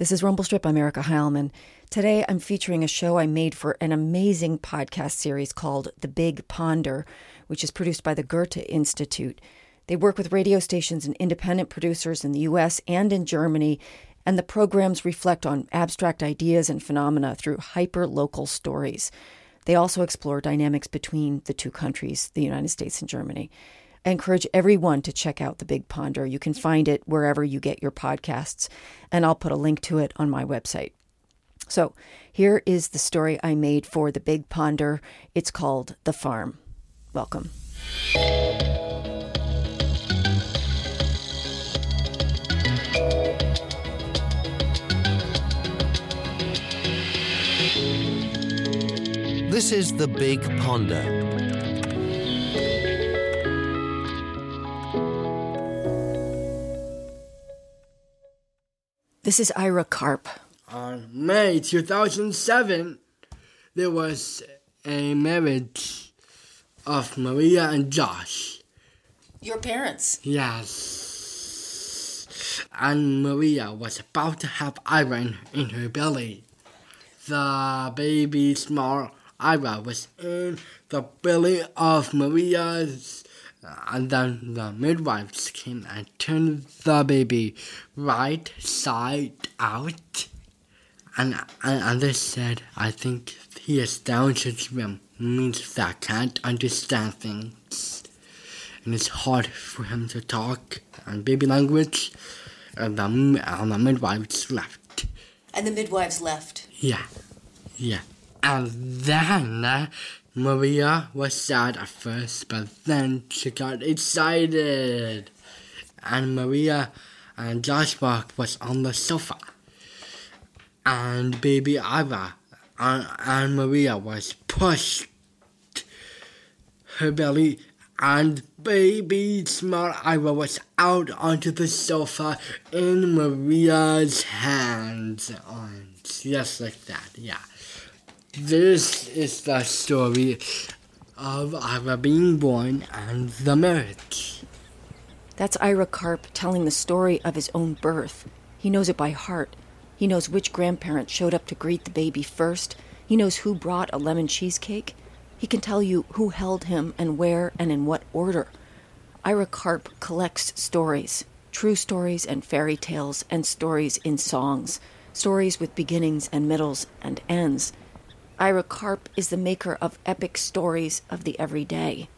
This is Rumble Strip. I'm Erica Heilman. Today I'm featuring a show I made for an amazing podcast series called The Big Ponder, which is produced by the Goethe Institute. They work with radio stations and independent producers in the US and in Germany, and the programs reflect on abstract ideas and phenomena through hyper local stories. They also explore dynamics between the two countries, the United States and Germany. I encourage everyone to check out The Big Ponder. You can find it wherever you get your podcasts, and I'll put a link to it on my website. So, here is the story I made for The Big Ponder. It's called The Farm. Welcome. This is The Big Ponder This is Ira Karp. On May 2007, there was a marriage of Maria and Josh. Your parents? Yes. And Maria was about to have Ira in, in her belly. The baby small Ira was in the belly of Maria's and then the midwives came and turned the baby right side out. And, and, and they said, I think he has Down syndrome, means that can't understand things. And it's hard for him to talk and baby language. And the, and the midwives left. And the midwives left? Yeah, yeah. And then uh, Maria was sad at first, but then she got excited. And Maria and Joshua was on the sofa. And baby Ira and, and Maria was pushed her belly and baby small Ira was out onto the sofa in Maria's hands. And just like that, yeah. This is the story of Ira being born and the marriage. That's Ira Karp telling the story of his own birth. He knows it by heart. He knows which grandparent showed up to greet the baby first. He knows who brought a lemon cheesecake. He can tell you who held him and where and in what order. Ira Karp collects stories, true stories and fairy tales, and stories in songs, stories with beginnings and middles and ends. Ira Karp is the maker of epic stories of the everyday.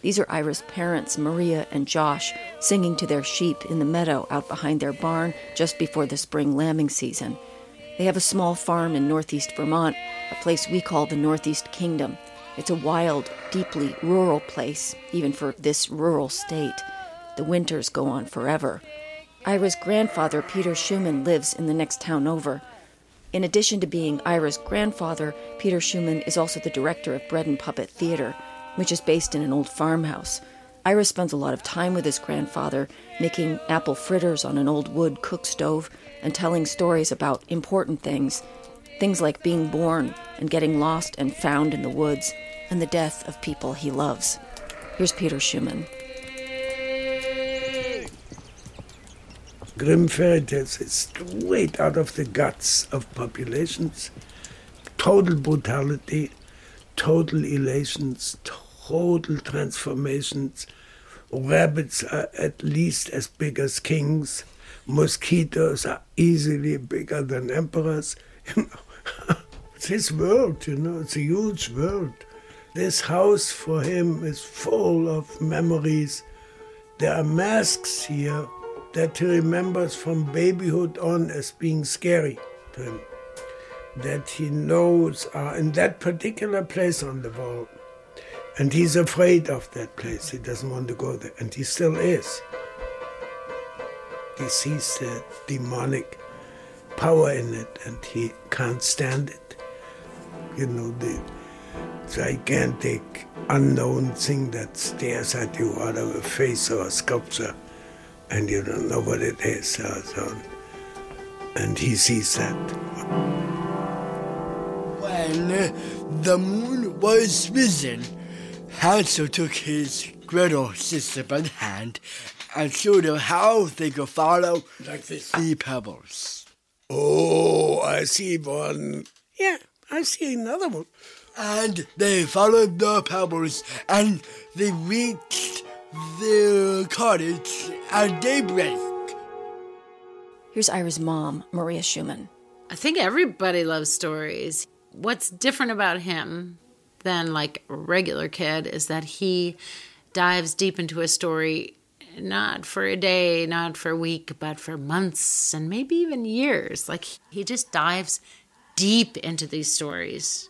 These are Ira's parents, Maria and Josh, singing to their sheep in the meadow out behind their barn just before the spring lambing season. They have a small farm in northeast Vermont, a place we call the Northeast Kingdom. It's a wild, deeply rural place, even for this rural state. The winters go on forever. Ira's grandfather, Peter Schumann, lives in the next town over. In addition to being Ira's grandfather, Peter Schumann is also the director of Bread and Puppet Theater, which is based in an old farmhouse. Ira spends a lot of time with his grandfather, making apple fritters on an old wood cook stove and telling stories about important things. Things like being born and getting lost and found in the woods, and the death of people he loves. Here's Peter Schumann. Tales is straight out of the guts of populations. Total brutality, total elations, total transformations. Rabbits are at least as big as kings. Mosquitoes are easily bigger than emperors. You know, it's his world, you know, it's a huge world. This house for him is full of memories. There are masks here that he remembers from babyhood on as being scary to him. That he knows are in that particular place on the wall. And he's afraid of that place. He doesn't want to go there. And he still is. He sees the demonic power in it and he can't stand it. You know, the gigantic unknown thing that stares at you out of a face or a sculpture and you don't know what it is. So, And he sees that. When uh, the moon was risen, Hansel took his Gretel sister by the hand and showed her how they could follow Like the pebbles. Oh, I see one. Yeah, I see another one. And they followed the pebbles and they reached their cottage at daybreak. Here's Ira's mom, Maria Schumann. I think everybody loves stories. What's different about him than like a regular kid is that he dives deep into a story not for a day, not for a week, but for months and maybe even years. Like he just dives deep into these stories.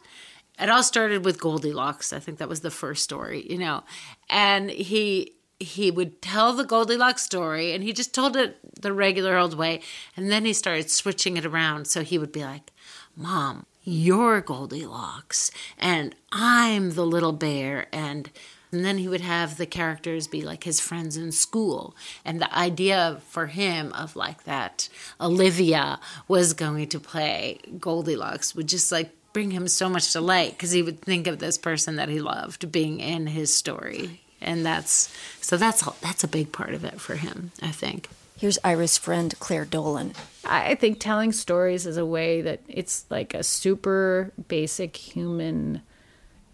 It all started with Goldilocks. I think that was the first story, you know. And he he would tell the Goldilocks story and he just told it the regular old way. And then he started switching it around. So he would be like, Mom, you're Goldilocks and I'm the little bear. And, and then he would have the characters be like his friends in school. And the idea for him of like that Olivia was going to play Goldilocks would just like bring him so much delight because he would think of this person that he loved being in his story and that's so that's all, that's a big part of it for him i think Here's Ira's friend, Clare Dolan. I think telling stories is a way that it's like a super basic human,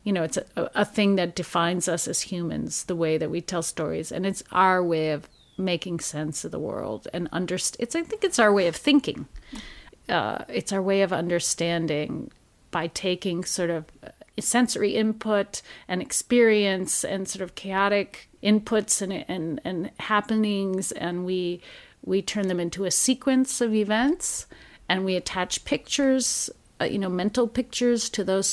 you know, it's a, a thing that defines us as humans, the way that we tell stories. And it's our way of making sense of the world and underst- it's I think it's our way of thinking. Uh, it's our way of understanding by taking sort of uh, sensory input and experience and sort of chaotic inputs and and, and happenings and we we turn them into a sequence of events and we attach pictures uh, you know mental pictures to those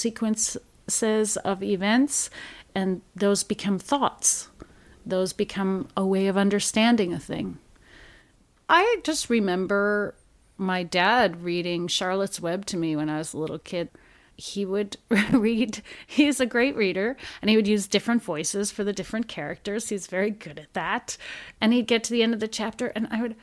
sequences of events and those become thoughts. Those become a way of understanding a thing. I just remember my dad reading charlotte's web to me when i was a little kid. He would read he's a great reader and he would use different voices for the different characters. He's very good at that. And he'd get to the end of the chapter and i would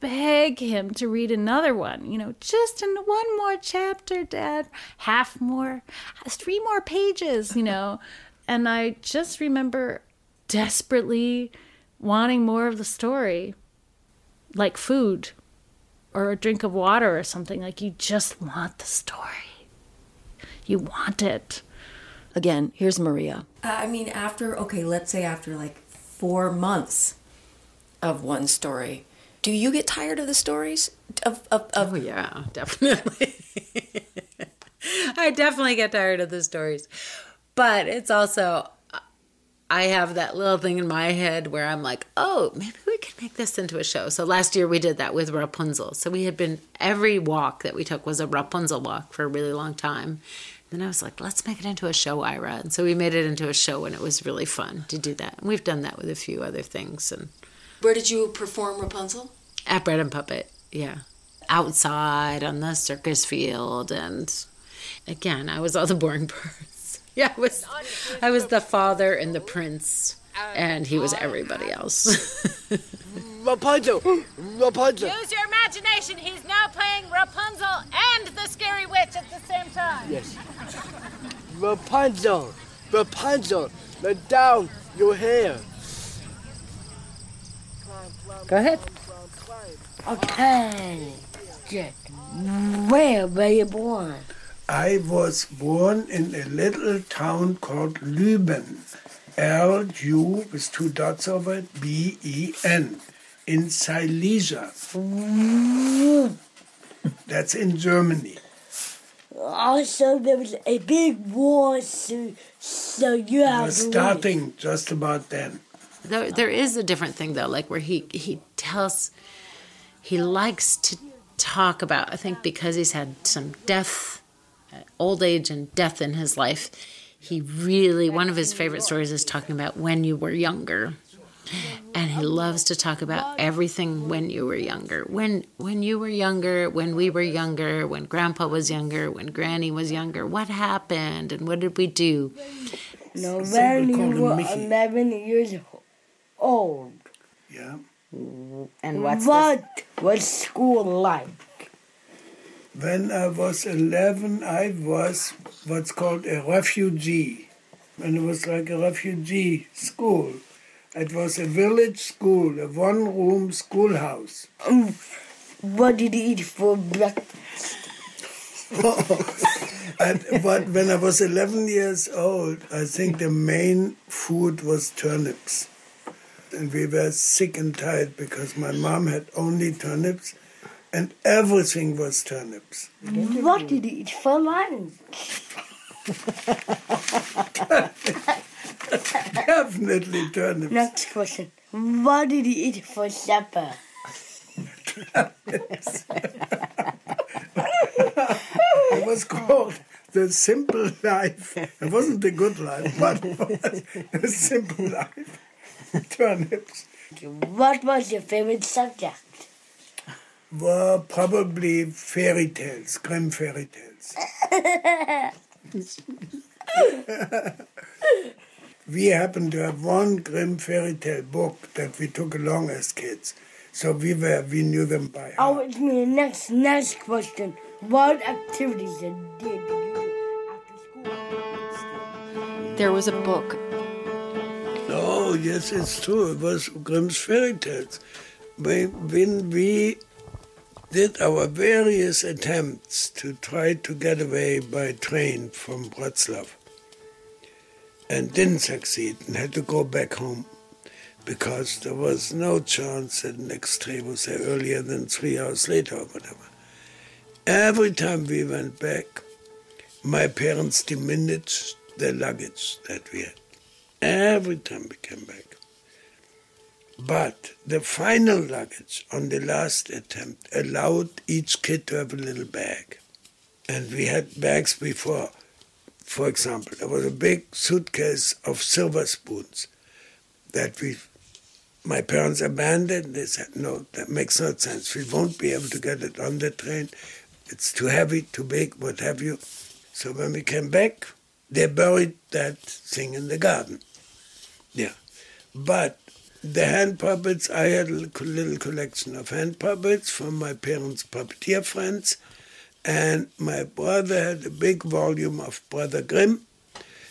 beg him to read another one you know just in one more chapter dad half more three more pages you know and i just remember desperately wanting more of the story like food or a drink of water or something like you just want the story you want it. Again, here's Maria. Uh, I mean, after, okay, let's say after like four months of one story, do you get tired of the stories? Of, of, of oh, yeah, definitely. I definitely get tired of the stories. But it's also, I have that little thing in my head where I'm like, oh, maybe we could make this into a show. So last year we did that with Rapunzel. So we had been, every walk that we took was a Rapunzel walk for a really long time. Then I was like, let's make it into a show, Ira. And so we made it into a show, and it was really fun to do that. And we've done that with a few other things. And where did you perform Rapunzel? At Bread and Puppet, yeah, outside on the circus field, and again, I was all the boring parts. Yeah, I was, I was the father and the prince, and he was everybody else. Rapunzel! Rapunzel! Use your imagination. He's now playing Rapunzel and the scary witch at the same time. Yes. Rapunzel! Rapunzel! Let down your hair. Go ahead. Okay. Jack, where were you born? I was born in a little town called Lüben. L U with two dots over it, B E N in Silesia. That's in Germany. Also, there was a big war, so, so you have was starting just about then. There, there is a different thing though, like where he he tells, he likes to talk about. I think because he's had some death, uh, old age, and death in his life. He really one of his favorite stories is talking about when you were younger and he loves to talk about everything when you were younger when when you were younger when we were younger when grandpa was younger when granny was younger what happened and what did we do no when you were 11 years old yeah and what's what was school like When I was 11, I was what's called a refugee. And it was like a refugee school. It was a village school, a one room schoolhouse. Um, what did you eat for breakfast? and but when I was 11 years old, I think the main food was turnips. And we were sick and tired because my mom had only turnips and everything was turnips. What did you eat for lunch? Definitely turnips. Next question. What did you eat for supper? it was called The Simple Life. It wasn't the good life, but it was the simple life. Turnips. What was your favorite subject? Were probably fairy tales, Grimm fairy tales. we happened to have one Grimm fairy tale book that we took along as kids. So we were we knew them by heart. Oh, it's me. Next, next question. What activities did you do after school? There was a book. Oh, yes, it's true. It was Grimm's fairy tales. When we did our various attempts to try to get away by train from Wroclaw and didn't succeed and had to go back home because there was no chance that next train was there earlier than three hours later or whatever. Every time we went back, my parents diminished the luggage that we had. Every time we came back. But the final luggage on the last attempt allowed each kid to have a little bag. And we had bags before. For example, there was a big suitcase of silver spoons that we my parents abandoned. They said, no, that makes no sense. We won't be able to get it on the train. It's too heavy, too big, what have you. So when we came back, they buried that thing in the garden. Yeah. But the hand puppets, I had a little collection of hand puppets from my parents' puppeteer friends. And my brother had a big volume of Brother Grimm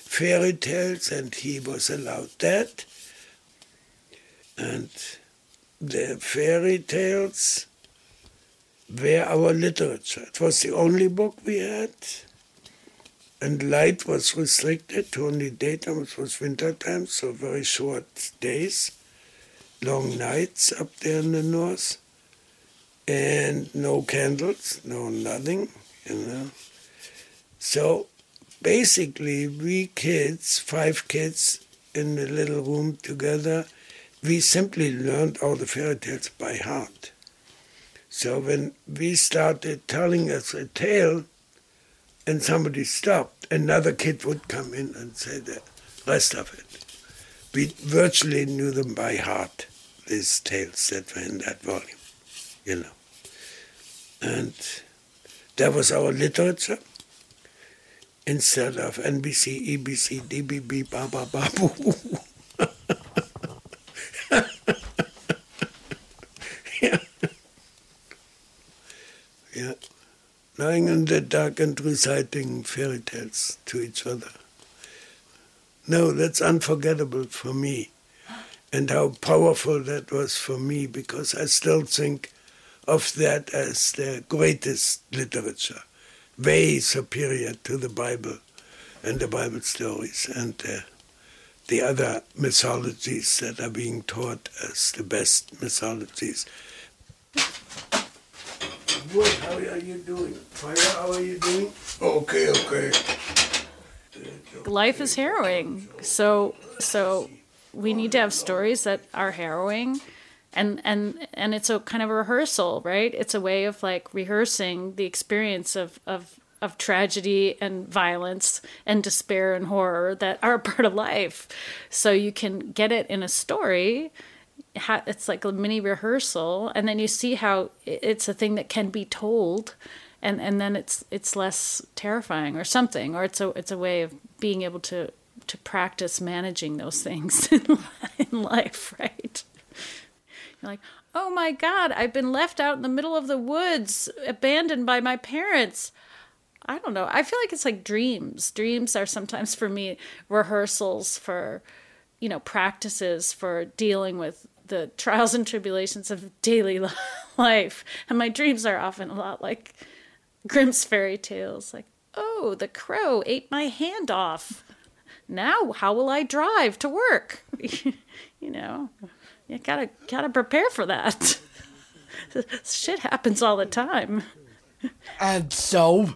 fairy tales, and he was allowed that. And the fairy tales were our literature. It was the only book we had. And light was restricted to only daytime. It was winter time, so very short days, long nights up there in the north, and no candles, no nothing, you know. So basically, we kids, five kids in a little room together, we simply learned all the fairy tales by heart. So when we started telling us a tale and somebody stopped, another kid would come in and say the rest of it. We virtually knew them by heart, these tales that were in that volume, you know. And that was our literature instead of NBC, EBC, DBB, ba ba ba boo. Lying in the dark and reciting fairy tales to each other. No, that's unforgettable for me. And how powerful that was for me because I still think of that as the greatest literature, way superior to the Bible and the Bible stories and the other mythologies that are being taught as the best mythologies. What? How are you doing? Fire, how are you doing? Okay, okay. Life is harrowing. So so we need to have stories that are harrowing and and and it's a kind of a rehearsal, right? It's a way of like rehearsing the experience of of of tragedy and violence and despair and horror that are a part of life. So you can get it in a story it's like a mini rehearsal and then you see how it's a thing that can be told and and then it's it's less terrifying or something or it's a it's a way of being able to to practice managing those things in life right you're like oh my God, I've been left out in the middle of the woods, abandoned by my parents. I don't know. I feel like it's like dreams. Dreams are sometimes for me rehearsals for, you know, practices for dealing with the trials and tribulations of daily life. And my dreams are often a lot like Grimm's fairy tales. Like, oh, the crow ate my hand off. Now, how will I drive to work? you know, you gotta gotta prepare for that. Shit happens all the time. And so,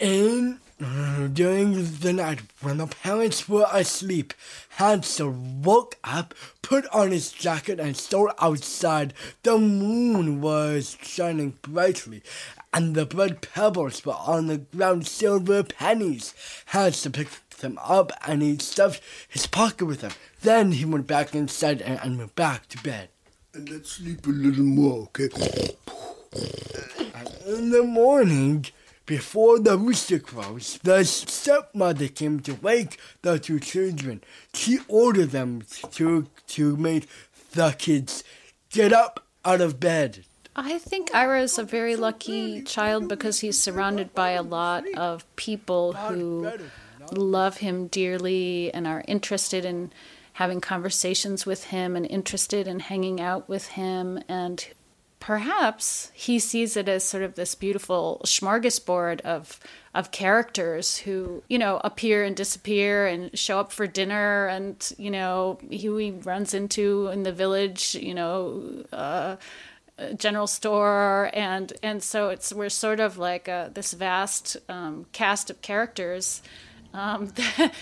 in during the night when the parents were asleep, Hansel woke up, put on his jacket, and stole outside. The moon was shining brightly, and the bread pebbles were on the ground, silver pennies. Hansel picked them up, and he stuffed his pocket with them. Then he went back inside and, and went back to bed. And let's sleep a little more, okay? And in the morning, before the rooster crows, the stepmother came to wake the two children. She ordered them to to make the kids get up out of bed. I think Ira is a very lucky child because he's surrounded by a lot of people who love him dearly and are interested in having conversations with him and interested in hanging out with him and perhaps he sees it as sort of this beautiful smorgasbord of of characters who you know appear and disappear and show up for dinner and you know who he runs into in the village you know uh, general store. And and so it's we're sort of like a, this vast um, cast of characters um,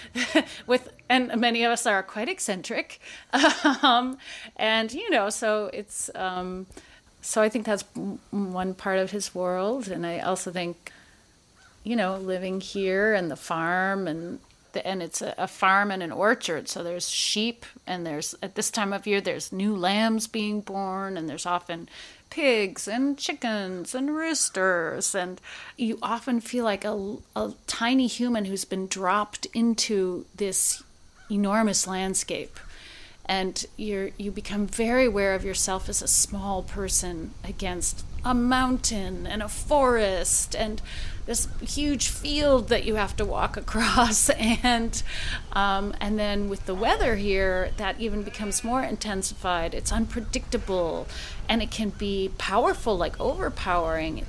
with and many of us are quite eccentric. Um, and you know so it's um, so I think that's one part of his world, and I also think, you know, living here and the farm and the, and it's a, a farm and an orchard, so there's sheep and there's at this time of year there's new lambs being born, and there's often pigs and chickens and roosters and you often feel like a, a tiny human who's been dropped into this enormous landscape and you you become very aware of yourself as a small person against a mountain and a forest and this huge field that you have to walk across. And um, and then with the weather here that even becomes more intensified. It's unpredictable and it can be powerful like overpowering.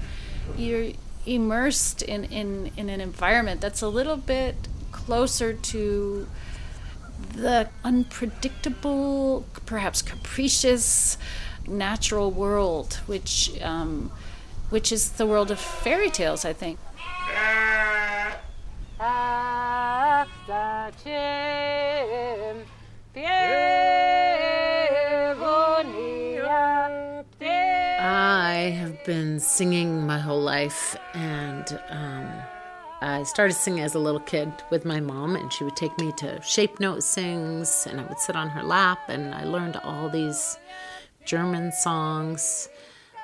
You're immersed in, in, in an environment that's a little bit closer to the unpredictable, perhaps capricious, natural world, which um, which is the world of fairy tales, I think. I have been singing my whole life, and um, I started singing as a little kid with my mom, and she would take me to shape note sings, and I would sit on her lap, and I learned all these German songs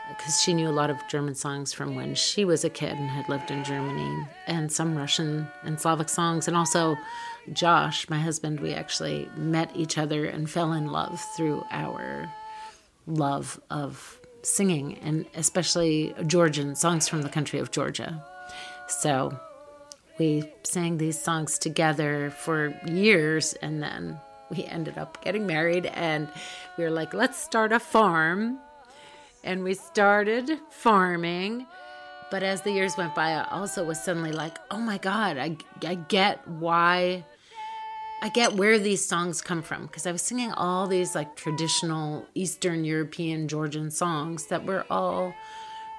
because she knew a lot of German songs from when she was a kid and had lived in Germany, and some Russian and Slavic songs, and also Josh, my husband. We actually met each other and fell in love through our love of singing, and especially Georgian songs from the country of Georgia. So we sang these songs together for years and then we ended up getting married and we were like let's start a farm. And we started farming but as the years went by i also was suddenly like oh my god i, I get why i get where these songs come from. Because i was singing all these like traditional eastern european georgian songs that were all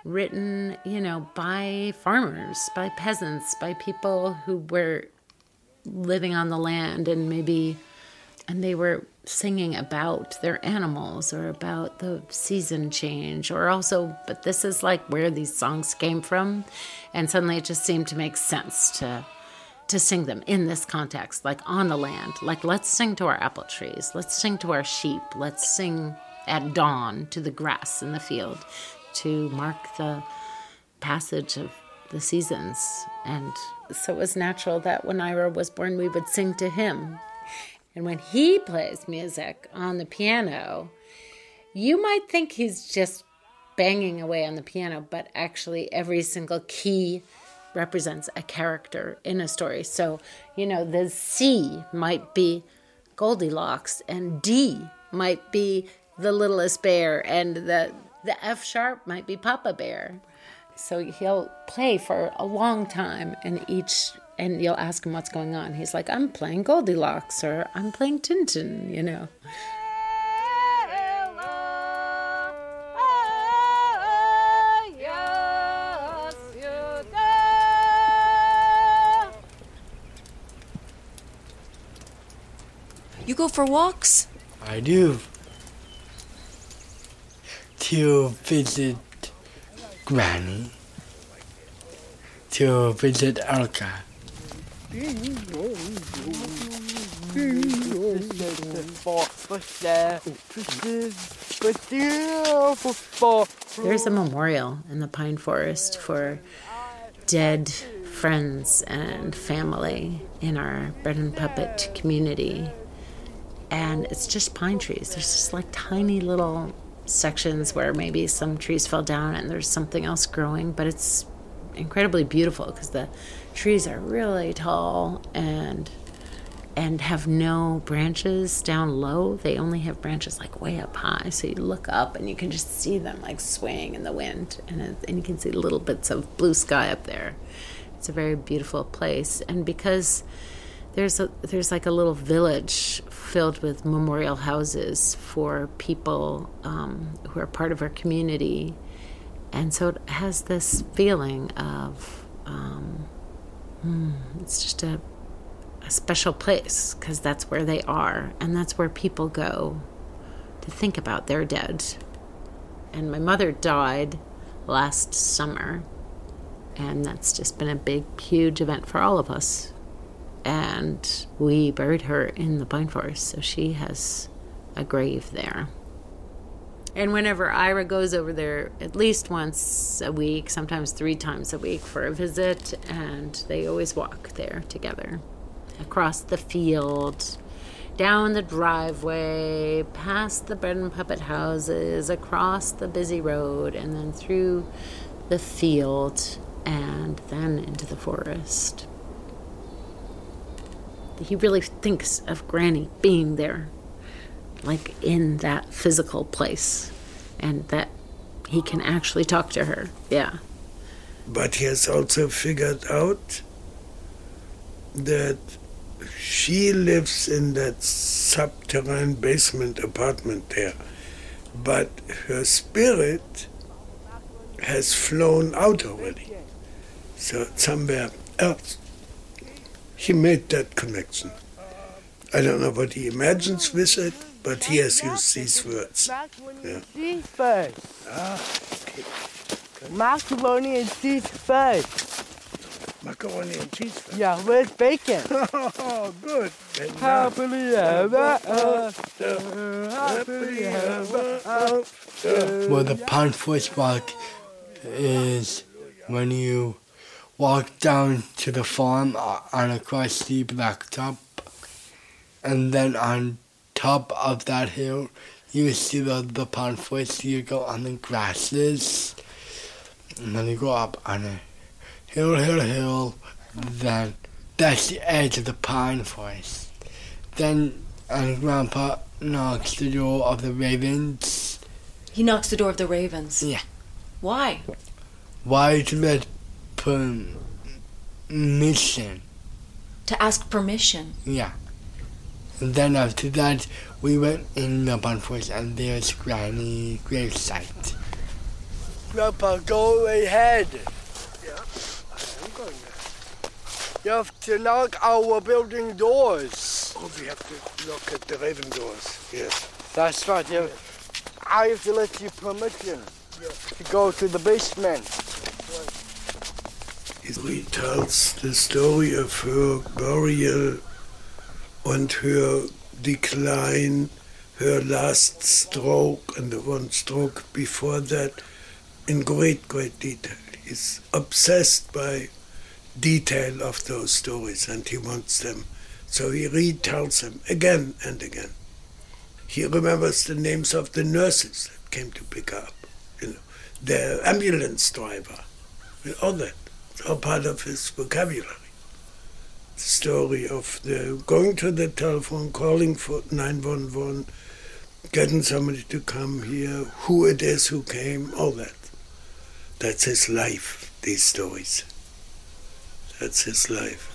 written, you know, by farmers, by peasants, by people who were living on the land and maybe and they were singing about their animals or about the season change or also but this is like where these songs came from. And suddenly it just seemed to make sense to to sing them in this context like on the land like let's sing to our apple trees let's sing to our sheep let's sing at dawn to the grass in the field to mark the passage of the seasons. And so it was natural that when Ira was born, we would sing to him. And when he plays music on the piano, You might think he's just banging away on the piano, but actually, every single key represents a character in a story. So, you know, the C might be Goldilocks, and D might be the littlest bear, and the, the F sharp might be Papa Bear. So he'll play for a long time, and each and you'll ask him what's going on. He's like, I'm playing Goldilocks or I'm playing Tintin, you know. You go for walks? I do. To visit Granny. To visit Elka. There's a memorial in the pine forest for dead friends and family in our bread and puppet community. And it's just pine trees. There's just like tiny little sections where maybe some trees fell down and there's something else growing, but it's incredibly beautiful because the trees are really tall and and have no branches down low. They only have branches like way up high. So you look up and you can just see them like swaying in the wind, and and you can see little bits of blue sky up there. It's a very beautiful place, and because there's a there's like a little village filled with memorial houses for people um, who are part of our community, and so it has this feeling of um, hmm, it's just a a special place because that's where they are and that's where people go to think about their dead. And my mother died last summer, and that's just been a big, huge event for all of us. And we buried her in the pine forest, so she has a grave there. And whenever Ira goes over there at least once a week, sometimes three times a week for a visit, and they always walk there together across the field, down the driveway, past the bread and puppet houses, across the busy road, and then through the field, and then into the forest. He really thinks of Granny being there, like in that physical place, and that he can actually talk to her. Yeah. But he has also figured out that she lives in that subterranean basement apartment there, but her spirit has flown out already. So somewhere else. He made that connection. I don't know what he imagines with it, but he has used these words. Yeah. Cheese first. Macaroni and cheese first. Macaroni and cheese. First. Yeah, where's bacon? Oh, good. And now- Happily ever after. Happily ever after. Well, the pine forest walk is when you walk down to the farm uh, and across the blacktop, and then on top of that hill, you see the, the pine forest. You go on the grasses, and then you go up on a hill, hill, hill. Then that's the edge of the pine forest. Then, and Grandpa knocks the door of the ravens. He knocks the door of the ravens. Yeah. Why? Why to let permission? To ask permission. Yeah. And then after that, we went in the pine forest and there's Granny gravesite. Grandpa, go ahead. Yeah, I am going there. You have to knock our building doors. Oh, we have to look at the raven doors. Yes. That's right. You, I have to let you permission to go to the basement. He retells the story of her burial and her decline, her last stroke and the one stroke before that in great, great detail. He's obsessed by detail of those stories and he wants them. So he retells them again and again. He remembers the names of the nurses that came to pick up, you know, the ambulance driver, and all that. All part of his vocabulary. The story of the going to the telephone, calling for 911, getting somebody to come here, who it is who came, all that. That's his life, these stories. That's his life.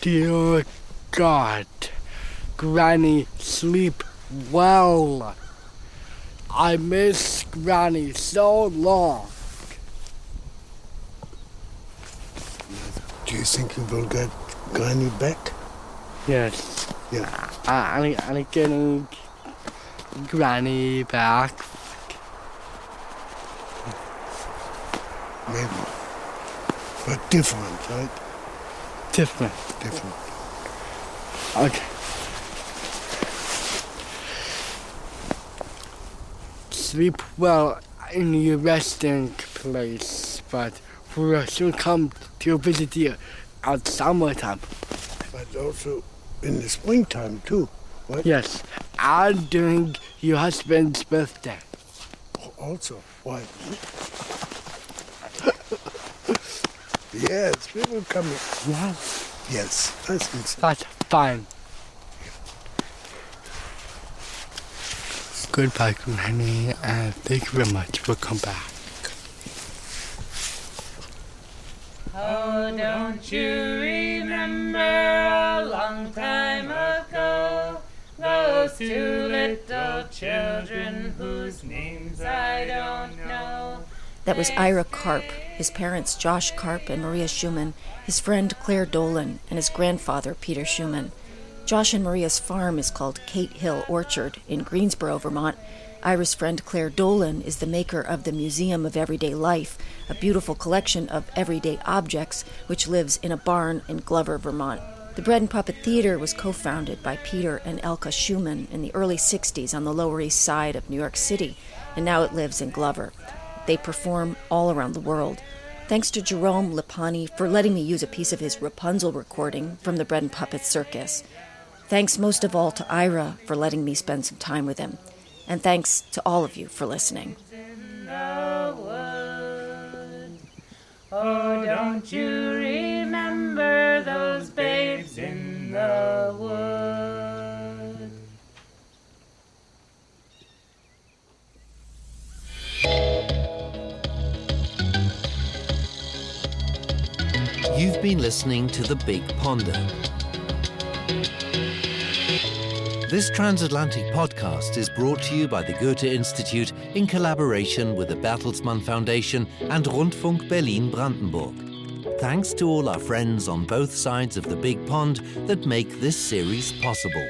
Dear God, Granny, sleep well. I miss Granny so long. Do you think you will get Granny back? Yes, Yeah. I, I'm, I'm getting Granny back. Maybe. But different, right? Different. Different. Okay. Sleep well in your resting place, but we'll soon come to visit you at summertime. But also in the springtime, too. Right? Yes, and during your husband's birthday. Also. Why? yes, we will come. Yes. Yes, I think so. That's fine. Goodbye, Granny, and thank you very much for coming back. Oh, don't you remember a long time ago those two little children whose names I don't know? That was Ira Karp, his parents Josh Karp and Maria Schumann, his friend Clare Dolan, and his grandfather Peter Schumann. Josh and Maria's farm is called Cate Hill Orchard in Greensboro, Vermont. Ira's friend Clare Dolan is the maker of the Museum of Everyday Life, a beautiful collection of everyday objects which lives in a barn in Glover, Vermont. The Bread and Puppet Theater was co founded by Peter and Elka Schumann in the early 60s on the Lower East Side of New York City, and now it lives in Glover. They perform all around the world. Thanks to Jerome Lipani for letting me use a piece of his Rapunzel recording from the Bread and Puppet Circus. Thanks most of all to Ira for letting me spend some time with him. And thanks to all of you for listening. Oh, don't you remember those babes in the wood? You've been listening to The Big Ponder. This transatlantic podcast is brought to you by the Goethe Institute in collaboration with the Bertelsmann Foundation and Rundfunk Berlin Brandenburg. Thanks to all our friends on both sides of the Big Pond that make this series possible.